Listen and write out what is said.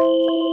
you